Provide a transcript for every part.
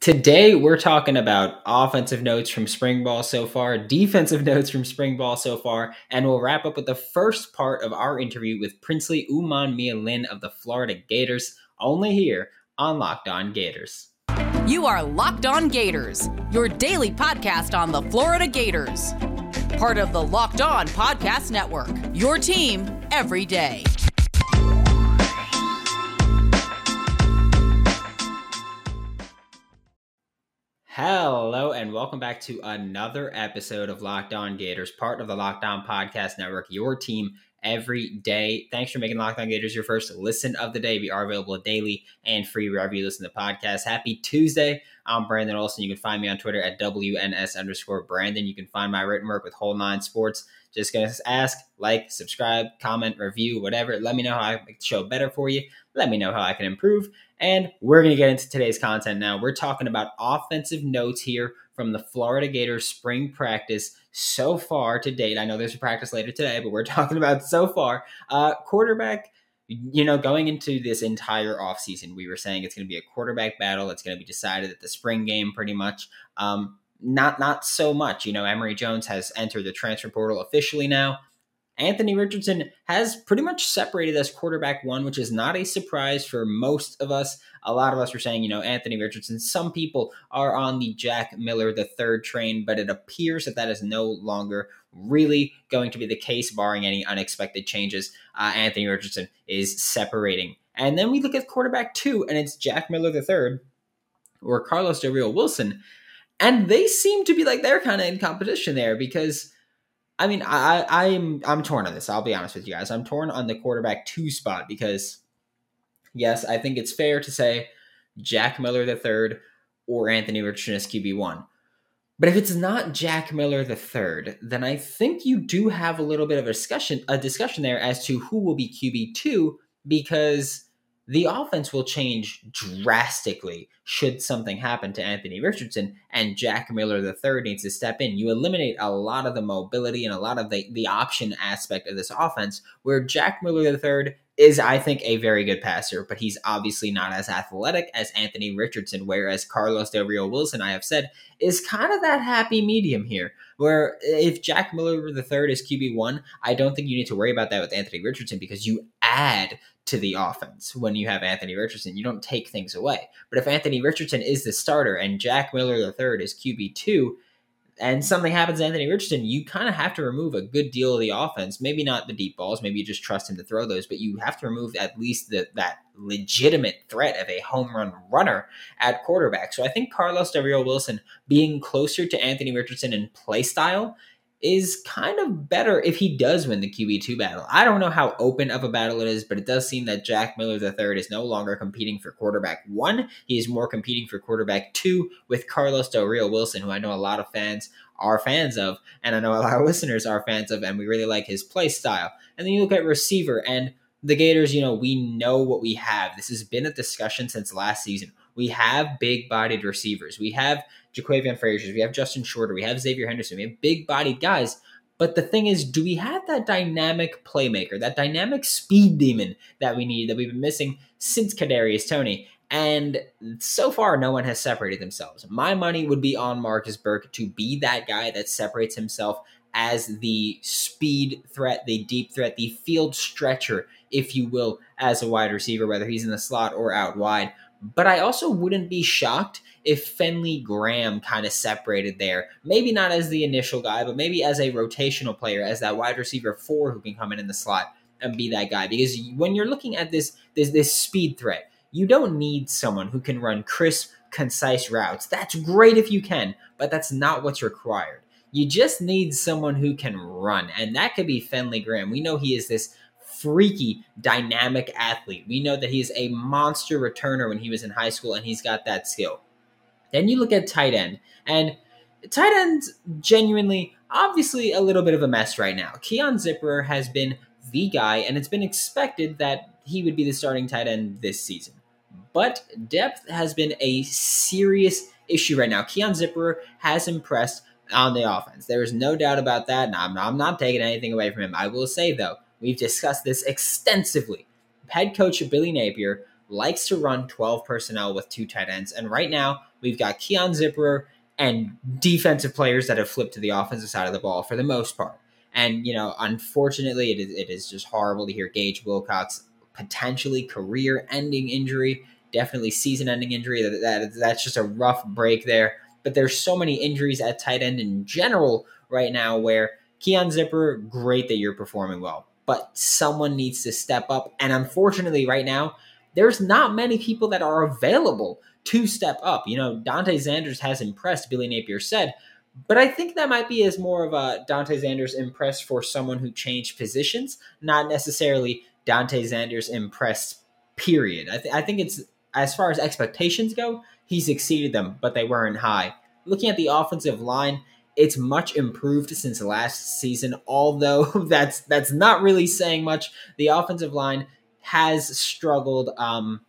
Today, we're talking about offensive notes from spring ball so far, defensive notes from spring ball so far, and we'll wrap up with the first part of our interview with Princely Umanmielen of the Florida Gators, only here on Locked On Gators. You are Locked On Gators, your daily podcast on the Florida Gators. Part of the Locked On Podcast Network, your team every day. Hello, and welcome back to another episode of Locked On Gators, part of the Locked On Podcast Network, your team every day. Thanks for making Locked On Gators your first listen of the day. We are available daily and free wherever you listen to podcasts. Happy Tuesday. I'm Brandon Olson. You can find me on Twitter at WNS underscore Brandon. You can find my written work with Whole Nine Sports. Just gonna ask, like, subscribe, comment, review, whatever. Let me know how I make the show better for you. Let me know how I can improve. And we're to get into today's content now. We're talking about offensive notes here from the Florida Gators spring practice so far to date. I know there's a practice later today, but we're talking about so far. Uh, quarterback, you know, going into this entire offseason, we were saying it's going to be a quarterback battle. It's going to be decided at the spring game pretty much. Um, not not so much. You know, Emory Jones has entered the transfer portal officially now. Anthony Richardson has pretty much separated as quarterback one, which is not a surprise for most of us. A lot of us were saying, you know, Anthony Richardson. Some people are on the Jack Miller the third train, but it appears that that is no longer really going to be the case, barring any unexpected changes. Uh, Anthony Richardson is separating. And then we look at quarterback two, and it's Jack Miller the third or Carlos Del Rio Wilson. And they seem to be like they're kind of in competition there because I mean, I, I'm I'm torn on this. I'll be honest with you guys. I'm torn on the quarterback two spot because, yes, I think it's fair to say Jack Miller the third or Anthony Richardson QB one. But if it's not Jack Miller the third, then I think you do have a little bit of a discussion a discussion there as to who will be QB two because the offense will change drastically should something happen to Anthony Richardson and Jack Miller III needs to step in. You eliminate a lot of the mobility and a lot of the, the option aspect of this offense, where Jack Miller III is, I think, a very good passer, but he's obviously not as athletic as Anthony Richardson, whereas Carlos Del Rio Wilson, I have said, is kind of that happy medium here, where if Jack Miller III is QB1, I don't think you need to worry about that with Anthony Richardson because you add to the offense when you have Anthony Richardson. You don't take things away. But if Anthony Richardson is the starter and Jack Miller III is QB2, and something happens to Anthony Richardson, you kind of have to remove a good deal of the offense. Maybe not the deep balls, maybe you just trust him to throw those, but you have to remove at least the, that legitimate threat of a home run runner at quarterback. So I think Carlos Del Rio Wilson being closer to Anthony Richardson in play style is kind of better if he does win the QB2 battle. I don't know how open of a battle it is, but it does seem that Jack Miller III is no longer competing for quarterback one. He is more competing for quarterback two with Carlos Del Rio Wilson, who I know a lot of fans are fans of, and I know a lot of listeners are fans of, and we really like his play style. And then you look at receiver, and the Gators, you know, we know what we have. This has been a discussion since last season. We have big bodied receivers. We have Ja'Quavion Fraziars. We have Justin Shorter. We have Xavier Henderson. We have big bodied guys. But the thing is, do we have that dynamic playmaker, that dynamic speed demon that we need that we've been missing since Kadarius Toney? And so far, no one has separated themselves. My money would be on Marcus Burke to be that guy that separates himself as the speed threat, the deep threat, the field stretcher, if you will, as a wide receiver, whether he's in the slot or out wide. But I also wouldn't be shocked if Fenley Graham kind of separated there. Maybe not as the initial guy, but maybe as a rotational player, as that wide receiver four who can come in in the slot and be that guy. Because when you're looking at this this this speed threat, you don't need someone who can run crisp, concise routes. That's great if you can, but that's not what's required. You just need someone who can run, and that could be Fenley Graham. We know he is this freaky, dynamic athlete. We know that he's a monster returner when he was in high school, and he's got that skill. Then you look at tight end, and tight end's genuinely, obviously, a little bit of a mess right now. Keon Zipperer has been the guy, and it's been expected that he would be the starting tight end this season. But depth has been a serious issue right now. Keon Zipperer has impressed on the offense. There is no doubt about that, and I'm, I'm not taking anything away from him. I will say, though, we've discussed this extensively. Head coach Billy Napier likes to run 12 personnel with two tight ends. And right now, we've got Keon Zipper and defensive players that have flipped to the offensive side of the ball for the most part. And, you know, unfortunately, it is, it is just horrible to hear Gage Wilcox potentially career ending injury, definitely season ending injury. That, that That's just a rough break there. But there's so many injuries at tight end in general right now where Keon Zipper, great that you're performing well, but someone needs to step up. And unfortunately, right now, there's not many people that are available to step up. You know, Dante Zanders has impressed, Billy Napier said, but I think that might be as more of a Dante Zanders impressed for someone who changed positions, not necessarily Dante Zanders impressed, period. I, th- I think it's, as far as expectations go, he's exceeded them, but they weren't high. Looking at the offensive line, it's much improved since last season, although that's that's not really saying much. The offensive line has struggled um,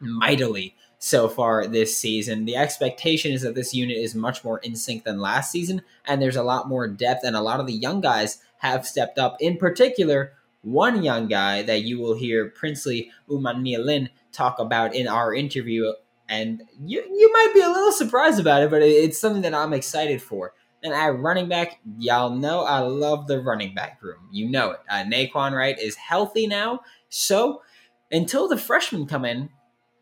mightily so far this season. The expectation is that this unit is much more in sync than last season, and there's a lot more depth, and a lot of the young guys have stepped up. In particular, one young guy that you will hear Princely Umanmielen talk about in our interview, and you you might be a little surprised about it, but it's something that I'm excited for. And at running back, y'all know I love the running back room. You know it. Uh, Nay'Quan Wright is healthy now, so until the freshmen come in,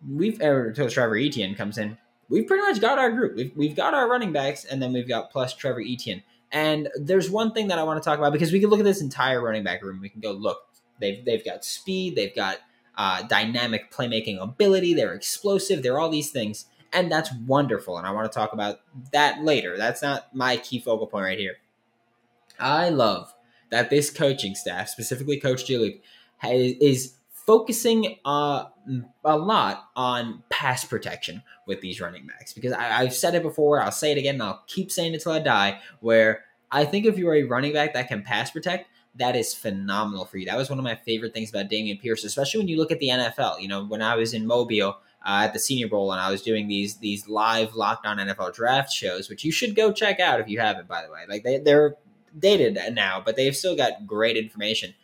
we've or until Trevor Etienne comes in, we've pretty much got our group. We've we've got our running backs, and then we've got plus Trevor Etienne. And there's one thing that I want to talk about because we can look at this entire running back room. We can go look. They've they've got speed. They've got uh, dynamic playmaking ability. They're explosive. They're all these things, and that's wonderful. And I want to talk about that later. That's not my key focal point right here. I love that this coaching staff, specifically Coach Luke, is focusing uh, a lot on pass protection with these running backs because I, have said it before, I'll say it again, and I'll keep saying it till I die. Where I think if you're a running back that can pass protect, that is phenomenal for you. That was one of my favorite things about Dameon Pierce, especially when you look at the NFL. You know, when I was in Mobile uh, at the Senior Bowl and I was doing these these live Locked On NFL draft shows, which you should go check out if you haven't, by the way. Like they, they're dated now, but they've still got great information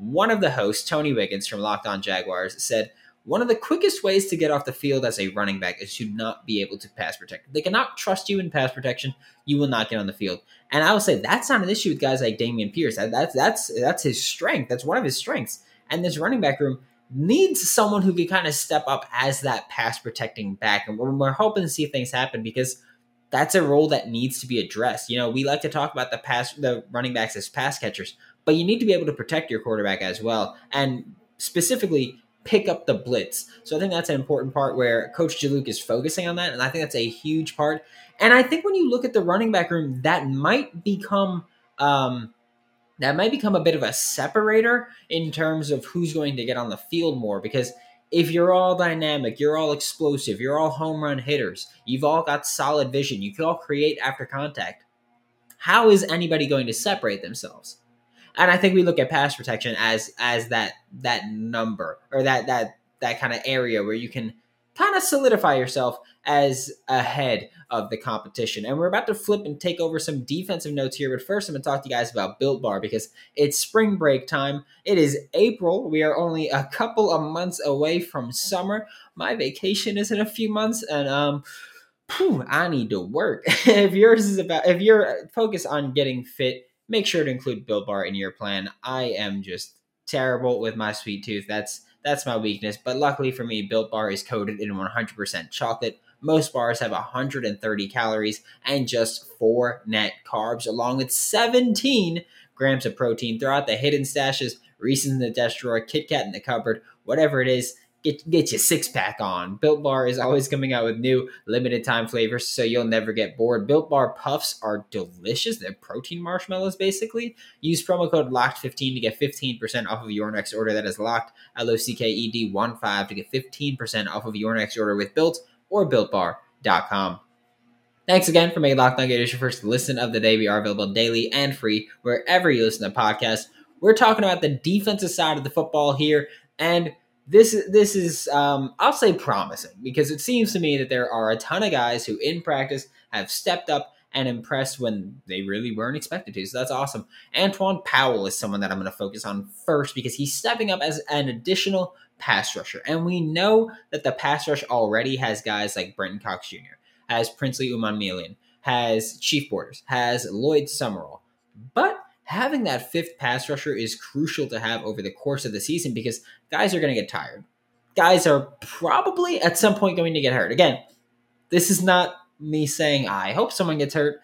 one of the hosts, Tony Wiggins from Locked On Jaguars, said one of the quickest ways to get off the field as a running back is to not be able to pass protect. They cannot trust you in pass protection. You will not get on the field. And I will say that's not an issue with guys like Dameon Pierce. That's that's that's his strength. That's one of his strengths. And this running back room needs someone who can kind of step up as that pass protecting back. And we're, we're hoping to see things happen because that's a role that needs to be addressed. You know, we like to talk about the pass the running backs as pass catchers but you need to be able to protect your quarterback as well, and specifically pick up the blitz. So I think that's an important part where Coach Juluke is focusing on that, and I think that's a huge part. And I think when you look at the running back room, that might become um, that might become a bit of a separator in terms of who's going to get on the field more because if you're all dynamic, you're all explosive, you're all home run hitters, you've all got solid vision, you can all create after contact. How is anybody going to separate themselves? and I think we look at pass protection as as that that number or that that that kind of area where you can kind of solidify yourself as ahead of the competition. And we're about to flip and take over some defensive notes here. But first, I'm going to talk to you guys about Built Bar because it's spring break time. It is April. We are only a couple of months away from summer. My vacation is in a few months, and um, whew, I need to work. if yours is about, if you're focused on getting fit make sure to include Built Bar in your plan. I am just terrible with my sweet tooth. That's that's my weakness. But luckily for me, Built Bar is coated in 100% chocolate. Most bars have 130 calories and just four net carbs, along with 17 grams of protein. Throughout the hidden stashes, Reese's in the desk drawer, Kit Kat in the cupboard, whatever it is, get get your six pack on. Built Bar is always coming out with new limited time flavors, so you'll never get bored. Built Bar puffs are delicious. They're protein marshmallows, basically. Use promo code LOCKED15 to get 15% off of your next order. That is locked L O C K E D 1 5 to get 15% off of your next order with Built or BuiltBar.com. Thanks again for making Locked On Gators your first listen of the day. We are available daily and free wherever you listen to podcasts. We're talking about the defensive side of the football here, and this this is um, I'll say promising because it seems to me that there are a ton of guys who in practice have stepped up and impressed when they really weren't expected to. So that's awesome. Antwaun Powell is someone that I'm going to focus on first because he's stepping up as an additional pass rusher. And we know that the pass rush already has guys like Brenton Cox Jr., has Princely Umanmielen, has Chief Borders, has Lloyd Summerall. But having that fifth pass rusher is crucial to have over the course of the season because guys are going to get tired. Guys are probably at some point going to get hurt. Again, this is not me saying I hope someone gets hurt.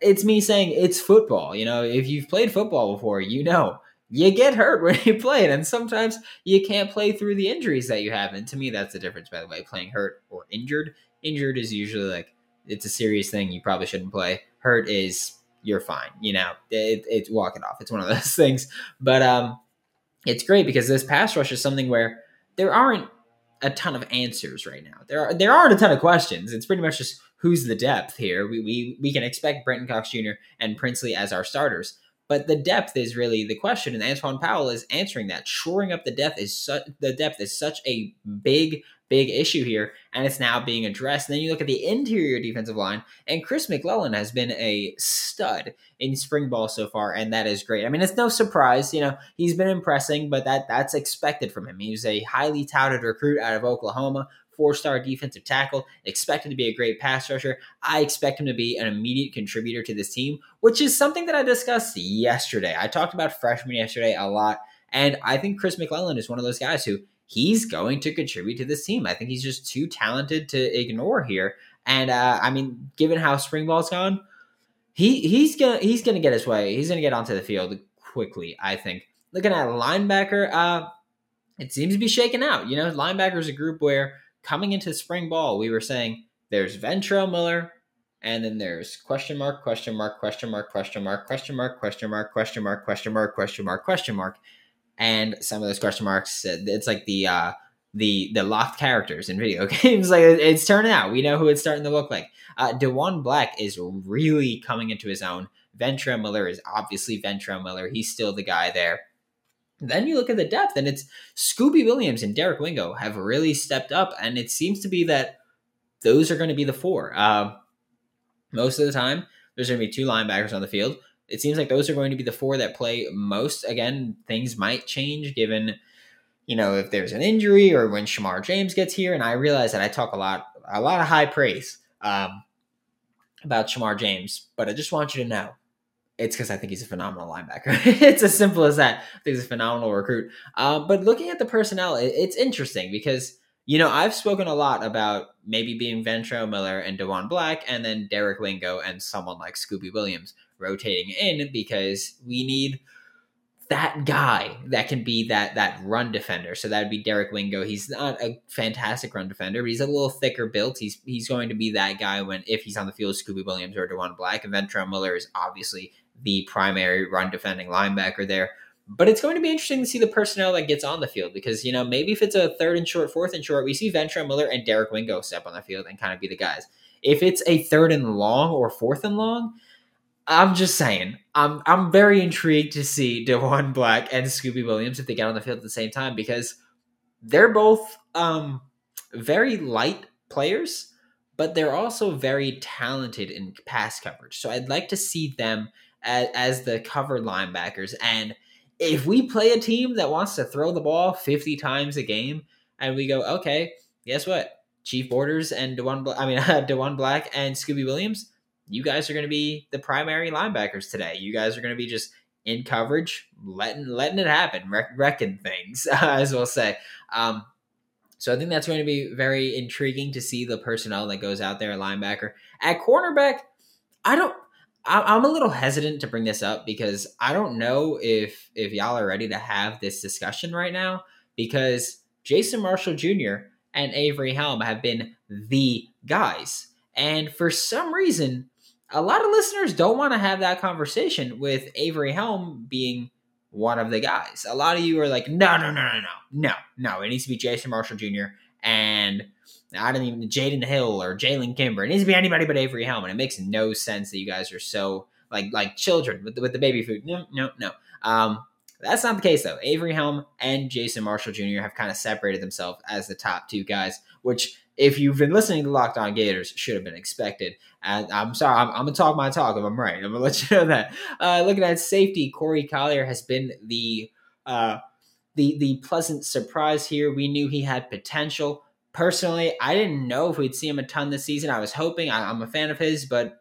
It's me saying it's football. You know, if you've played football before, you know you get hurt when you play it, and sometimes you can't play through the injuries that you have. And to me, that's the difference. By the way, playing hurt or injured. Injured is usually like it's a serious thing. You probably shouldn't play. Hurt is you're fine. You know, it, it's walk it off. It's one of those things. But um, it's great because this pass rush is something where there aren't a ton of answers right now. There are there aren't a ton of questions. It's pretty much just who's the depth here. We we we can expect Brenton Cox Jr. and Princely as our starters. But the depth is really the question, and Antwaun Powell is answering that. Shoring up the depth is such the depth is such a big big issue here, and it's now being addressed. And then you look at the interior defensive line, and Chris McClellan has been a stud in spring ball so far, and that is great. I mean, it's no surprise, you know, he's been impressing, but that that's expected from him. He was a highly touted recruit out of Oklahoma, four star defensive tackle, expected to be a great pass rusher. I expect him to be an immediate contributor to this team, which is something that I discussed yesterday. I talked about freshmen yesterday a lot, and I think Chris McClellan is one of those guys who he's going to contribute to this team. I think he's just too talented to ignore here. And uh, I mean, given how spring ball's gone, he he's gonna he's gonna get his way. He's gonna get onto the field quickly. I think. Looking at linebacker, uh, it seems to be shaken out. You know, linebacker is a group where coming into spring ball, we were saying there's Ventrell Miller, and then there's question mark, question mark, question mark, question mark, question mark, question mark, question mark, question mark, question mark, question mark and some of those question marks it's like the uh the the locked characters in video games. Like it's turning out. We know who it's starting to look like. Uh Diwun Black is really coming into his own. Ventrell Miller is obviously Ventrell Miller. He's still the guy there. Then you look at the depth and it's Scooby Williams and Derek Wingo have really stepped up and it seems to be that those are going to be the four. Uh, most of the time there's going to be two linebackers on the field it seems like those are going to be the four that play most. Again, things might change given, you know, if there's an injury or when Shamar James gets here. And I realize that I talk a lot, a lot of high praise um, about Shamar James, but I just want you to know it's because I think he's a phenomenal linebacker. it's as simple as that. I think he's a phenomenal recruit. Uh, but looking at the personnel, it, it's interesting because you know, I've spoken a lot about maybe being Ventrell Miller and Diwun Black, and then Derek Wingo and someone like Scooby Williams rotating in because we need that guy that can be that that run defender. So that would be Derek Wingo. He's not a fantastic run defender, but he's a little thicker built. He's he's going to be that guy when if he's on the field, Scooby Williams or Diwun Black. And Ventrell Miller is obviously the primary run defending linebacker there. But it's going to be interesting to see the personnel that gets on the field because, you know, maybe if it's a third and short, fourth and short, we see Ventra Miller and Derek Wingo step on the field and kind of be the guys. If it's a third and long or fourth and long, I'm just saying, I'm I'm very intrigued to see Diwun Black and Scooby Williams if they get on the field at the same time because they're both um, very light players, but they're also very talented in pass coverage. So I'd like to see them as, as the cover linebackers and – if we play a team that wants to throw the ball 50 times a game and we go, okay, guess what? Chief Borders and Bla- I mean, Diwun Black and Scooby Williams, you guys are going to be the primary linebackers today. You guys are going to be just in coverage, letting letting it happen, wrecking things, as we'll say. Um, so I think that's going to be very intriguing to see the personnel that goes out there at linebacker. At cornerback, I don't I'm a little hesitant to bring this up because I don't know if if y'all are ready to have this discussion right now because Jason Marshall Jr. and Avery Helm have been the guys. And for some reason, a lot of listeners don't want to have that conversation with Avery Helm being one of the guys. A lot of you are like, no, no, no, no, no, no, no. It needs to be Jason Marshall Jr. and I don't even Jaydon Hill or Jalen Kimber. It needs to be anybody but Avery Hellman. It makes no sense that you guys are so like like children with the, with the baby food. No, no, no. Um, that's not the case though. Avery Helm and Jason Marshall Jr. have kind of separated themselves as the top two guys, which if you've been listening to Locked On Gators, should have been expected. And I'm sorry, I'm, I'm, gonna talk my talk if I'm right. I'm gonna let you know that. Uh, looking at safety, Corey Collier has been the uh, the the pleasant surprise here. We knew he had potential. Personally, I didn't know if we'd see him a ton this season. I was hoping. I, am a fan of his, but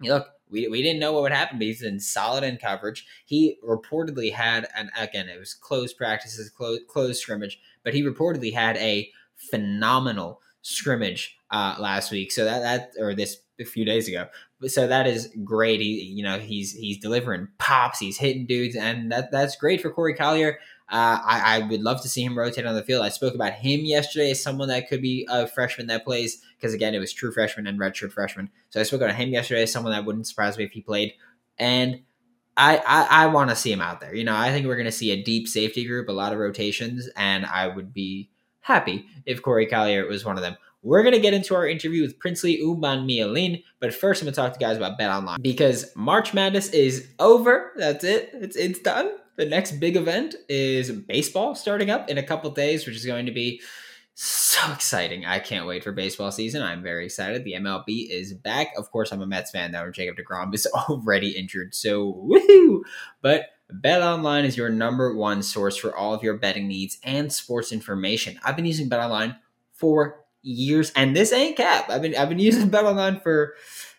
look, we, we didn't know what would happen, but he's been solid in coverage. He reportedly had an again, it was closed practices, closed closed scrimmage, but he reportedly had a phenomenal scrimmage uh, last week. So that that or this a few days ago. So that is great. He you know he's he's delivering pops, he's hitting dudes, and that that's great for Corey Collier. Uh, I, I would love to see him rotate on the field. I spoke about him yesterday as someone that could be a freshman that plays because again it was true freshman and redshirt freshman. So I spoke about him yesterday as someone that wouldn't surprise me if he played. And I I, I want to see him out there. You know I think we're going to see a deep safety group, a lot of rotations, and I would be happy if Corey Collier was one of them. We're going to get into our interview with Princely Umanmielen, but first I'm going to talk to you guys about Bet Online because March Madness is over. That's it. It's it's done. The next big event is baseball starting up in a couple days, which is going to be so exciting. I can't wait for baseball season. I'm very excited. The MLB is back. Of course, I'm a Mets fan and Jacob DeGrom is already injured. So, woohoo! But Bet Online is your number one source for all of your betting needs and sports information. I've been using Bet Online for years, and this ain't cap. I've been I've been using Bet Online for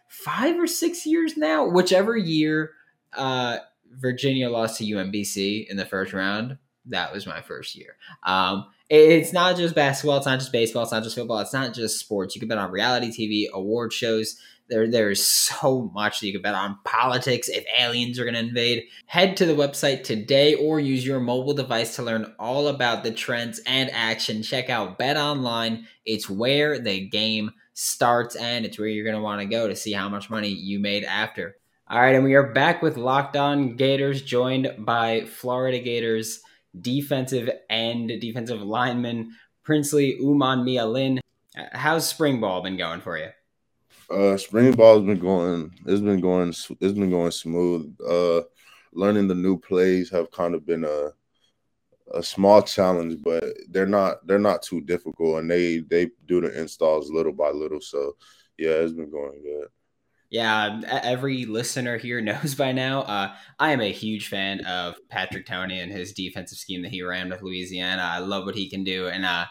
five or six years now. Whichever year uh, Virginia lost to UMBC in the first round, that was my first year. Um, it's not just basketball, it's not just baseball, it's not just football, it's not just sports. You can bet on reality TV, award shows. There, there's so much that you can bet on politics if aliens are going to invade. Head to the website today or use your mobile device to learn all about the trends and action. Check out Bet Online. It's where the game starts and it's where you're going to want to go to see how much money you made after. All right, and we are back with Locked On Gators, joined by Florida Gators defensive end, defensive lineman, Princely Umanmielen. How's spring ball been going for you? Uh, spring ball's been going. It's been going. It's been going smooth. Uh, learning the new plays have kind of been a a small challenge, but they're not they're not too difficult, and they they do the installs little by little. So yeah, it's been going good. Yeah, every listener here knows by now. Uh, I am a huge fan of Patrick Toney and his defensive scheme that he ran with Louisiana. I love what he can do, and uh,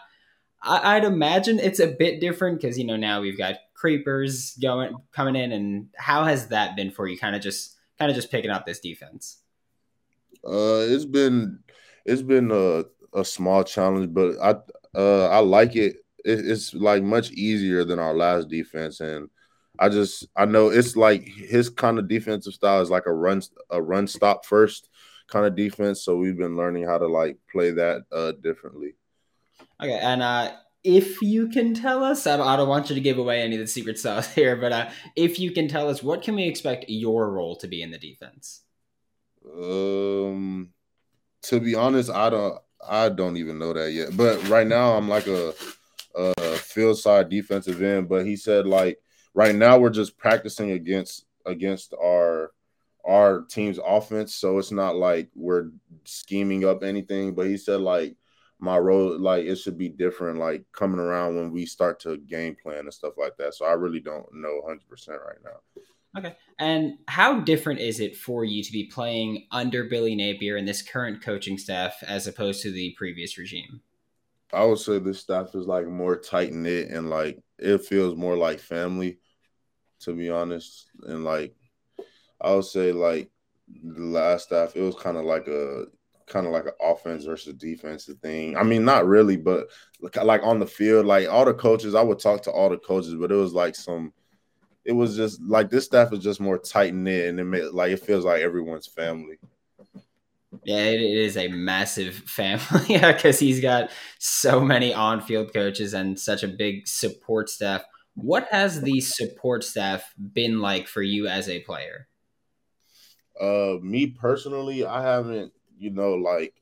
I- would imagine it's a bit different because you know now we've got creepers going coming in, and how has that been for you? Kind of just kind of just picking up this defense. Uh, it's been it's been a, a small challenge, but I uh I like it. it. It's like much easier than our last defense, and I just I know it's like his kind of defensive style is like a run a run stop first kind of defense. So we've been learning how to like play that uh differently. Okay, and uh if you can tell us, I don't, I don't want you to give away any of the secret sauce here, but uh, if you can tell us, what can we expect your role to be in the defense? Um, to be honest, I don't, I don't even know that yet. But right now, I'm like a, a field side defensive end. But he said like right now we're just practicing against against our our team's offense, so it's not like we're scheming up anything. But he said like my role like it should be different like coming around when we start to game plan and stuff like that. So i really don't know 100% right now. Okay. And how different is it for you to be playing under billy napier and this current coaching staff as opposed to the previous regime? I would say this staff is like more tight knit and like it feels more like family to be honest and like i would say like the last staff it was kind of like a kind of like an offense versus defensive thing. I mean, not really, but like on the field, like all the coaches, I would talk to all the coaches, but it was like some, it was just like this staff is just more tight knit, and it made, like it feels like everyone's family. Yeah, it is a massive family because he's got so many on-field coaches and such a big support staff. What has the support staff been like for you as a player? Uh, me personally, I haven't you know, like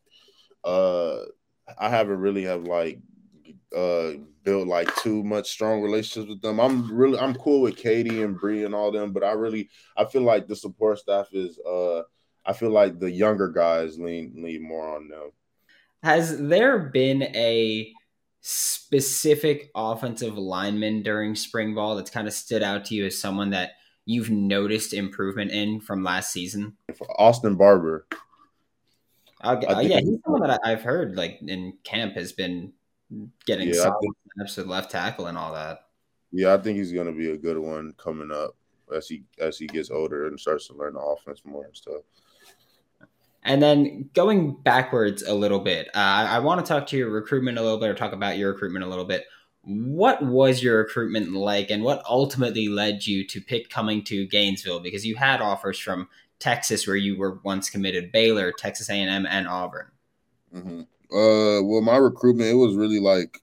uh I haven't really have like uh built like too much strong relationships with them. I'm really I'm cool with Katie and Bree and all them, but I really I feel like the support staff is uh I feel like the younger guys lean lean more on them. Has there been a specific offensive lineman during spring ball that's kind of stood out to you as someone that you've noticed improvement in from last season? Austin Barber. Okay. Uh, yeah, he's someone that I've heard like in camp has been getting yeah, solid snaps with left tackle and all that. Yeah, I think he's going to be a good one coming up as he as he gets older and starts to learn the offense more and stuff. And then going backwards a little bit, uh, I want to talk to your recruitment a little bit, or talk about your recruitment a little bit. What was your recruitment like, and what ultimately led you to pick coming to Gainesville? Because you had offers from Texas, where you were once committed, Baylor, Texas A&M, and Auburn. Mm-hmm. Uh, well, my recruitment it was really like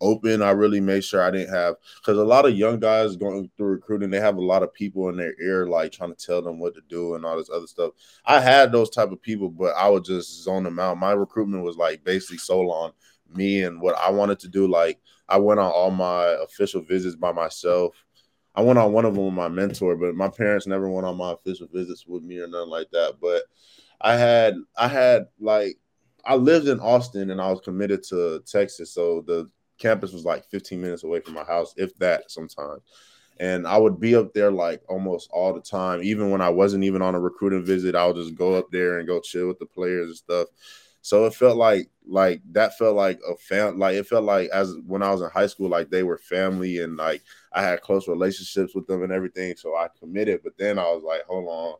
open. I really made sure I didn't have because a lot of young guys going through recruiting, they have a lot of people in their ear like trying to tell them what to do and all this other stuff. I had those type of people, but I would just zone them out. My recruitment was like basically sold on me and what I wanted to do. Like I went on all my official visits by myself. I went on one of them with my mentor, but my parents never went on my official visits with me or nothing like that. But I had I had like I lived in Austin and I was committed to Texas, so the campus was like 15 minutes away from my house, if that sometimes. And I would be up there like almost all the time. Even when I wasn't even on a recruiting visit, I would just go up there and go chill with the players and stuff. So it felt like like that felt like a fam like it felt like as when I was in high school, like they were family and like I had close relationships with them and everything. So I committed. But then I was like, hold on,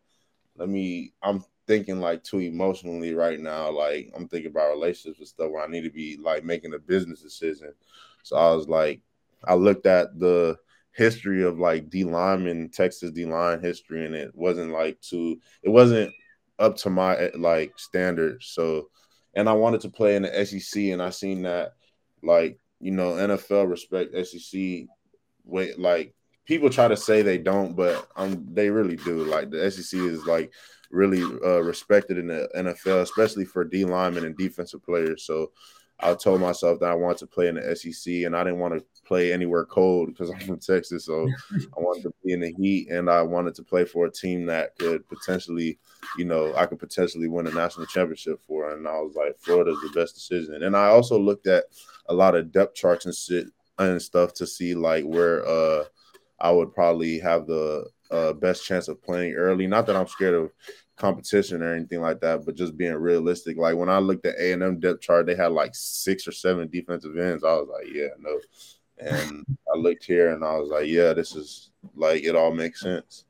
let me I'm thinking like too emotionally right now. Like I'm thinking about relationships and stuff where I need to be like making a business decision. So I was like, I looked at the history of like D lineman, Texas D line history, and it wasn't like too, it wasn't up to my like standards. So, and I wanted to play in the SEC, and I seen that like you know NFL respect SEC. Wait, like people try to say they don't, but um, they really do. Like the SEC is like really uh, respected in the NFL, especially for D linemen and defensive players. So I told myself that I wanted to play in the SEC, and I didn't want to play anywhere cold because I'm from Texas. So I wanted to be in the heat, and I wanted to play for a team that could potentially, you know, I could potentially win a national championship for. And I was like, Florida's the best decision. And I also looked at a lot of depth charts and shit and stuff to see like where uh I would probably have the uh, best chance of playing early. Not that I'm scared of competition or anything like that, but just being realistic. Like when I looked at A and M depth chart, they had like six or seven defensive ends. I was like, yeah, no. And I looked here and I was like, yeah, this is like it all makes sense.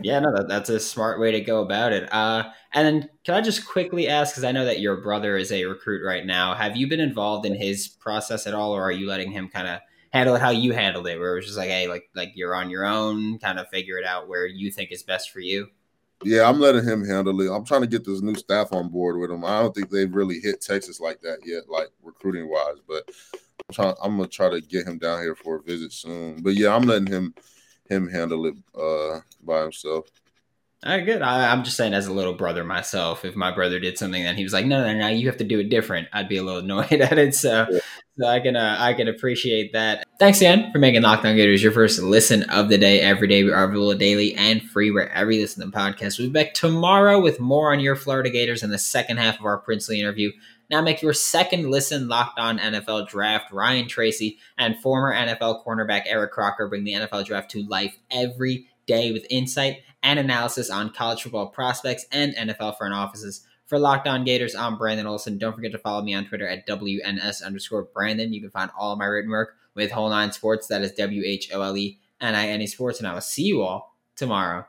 Yeah, no, that, that's a smart way to go about it. Uh, and then can I just quickly ask, because I know that your brother is a recruit right now, have you been involved in his process at all, or are you letting him kind of handle it how you handled it, where it was just like, hey, like like you're on your own, kind of figure it out where you think is best for you. Yeah, I'm letting him handle it. I'm trying to get this new staff on board with him. I don't think they've really hit Texas like that yet, like recruiting wise. But I'm, trying, I'm gonna try to get him down here for a visit soon. But yeah, I'm letting him him handle it uh, by himself. All right, good. I, am just saying, as a little brother myself, if my brother did something and he was like, "No, no, no, you have to do it different," I'd be a little annoyed at it. So, yeah. so I can, uh, I can appreciate that. Thanks again for making Locked On Gators your first listen of the day. Every day we are available daily and free wherever you listen to podcasts. We'll be back tomorrow with more on your Florida Gators in the second half of our Princely interview. Now make your second listen Locked On NFL Draft. Ryan Tracy and former NFL cornerback Eric Crocker bring the NFL Draft to life every day with insight and analysis on college football prospects and NFL front offices. For Locked On Gators, I'm Brandon Olson. Don't forget to follow me on Twitter at WNS underscore Brandon. You can find all my written work with Whole Nine Sports. That is W H O L E N I N E Sports. And I will see you all tomorrow.